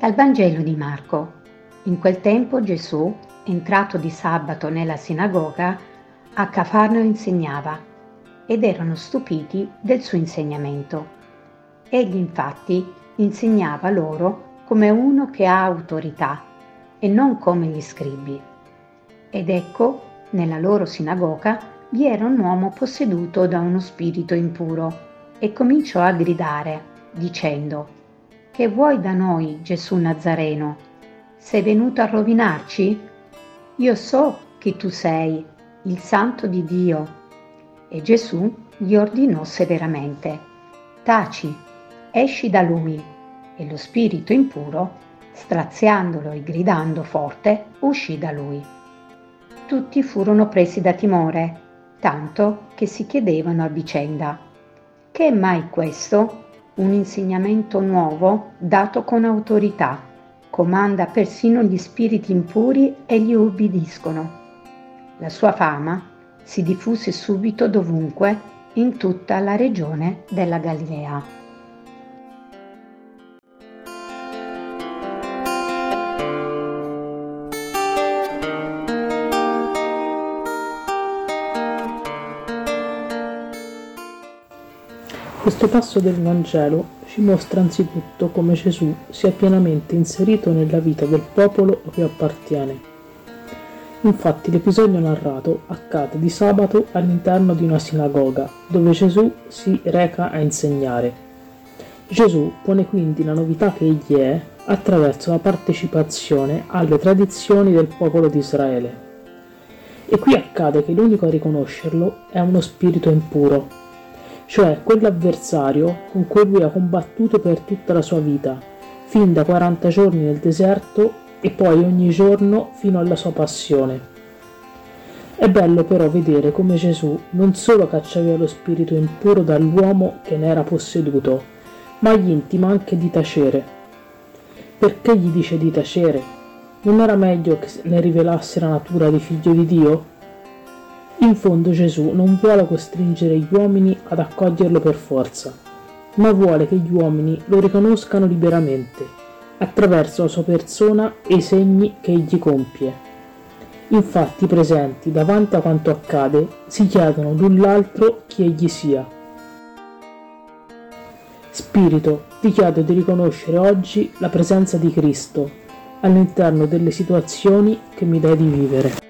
Dal Vangelo di Marco. In quel tempo Gesù, entrato di sabato nella sinagoga, a Cafarno insegnava ed erano stupiti del suo insegnamento. Egli infatti insegnava loro come uno che ha autorità e non come gli scribi. Ed ecco, nella loro sinagoga vi era un uomo posseduto da uno spirito impuro e cominciò a gridare, dicendo, che vuoi da noi, Gesù Nazareno? Sei venuto a rovinarci? Io so chi tu sei, il santo di Dio. E Gesù gli ordinò severamente, taci, esci da lui. E lo spirito impuro, straziandolo e gridando forte, uscì da lui. Tutti furono presi da timore, tanto che si chiedevano a vicenda, che è mai questo? Un insegnamento nuovo dato con autorità, comanda persino gli spiriti impuri e gli ubbidiscono. La sua fama si diffuse subito dovunque in tutta la regione della Galilea. Questo passo del Vangelo ci mostra anzitutto come Gesù sia pienamente inserito nella vita del popolo che appartiene. Infatti l'episodio narrato accade di sabato all'interno di una sinagoga dove Gesù si reca a insegnare. Gesù pone quindi la novità che egli è attraverso la partecipazione alle tradizioni del popolo di Israele. E qui accade che l'unico a riconoscerlo è uno spirito impuro, cioè quell'avversario con cui lui ha combattuto per tutta la sua vita, fin da 40 giorni nel deserto e poi ogni giorno fino alla sua passione. È bello però vedere come Gesù non solo caccia via lo spirito impuro dall'uomo che ne era posseduto, ma gli intima anche di tacere. Perché gli dice di tacere? Non era meglio che ne rivelasse la natura di figlio di Dio? In fondo Gesù non vuole costringere gli uomini ad accoglierlo per forza, ma vuole che gli uomini lo riconoscano liberamente, attraverso la sua persona e i segni che egli compie. Infatti i presenti, davanti a quanto accade, si chiedono l'un l'altro chi egli sia. Spirito, ti chiedo di riconoscere oggi la presenza di Cristo all'interno delle situazioni che mi dai di vivere.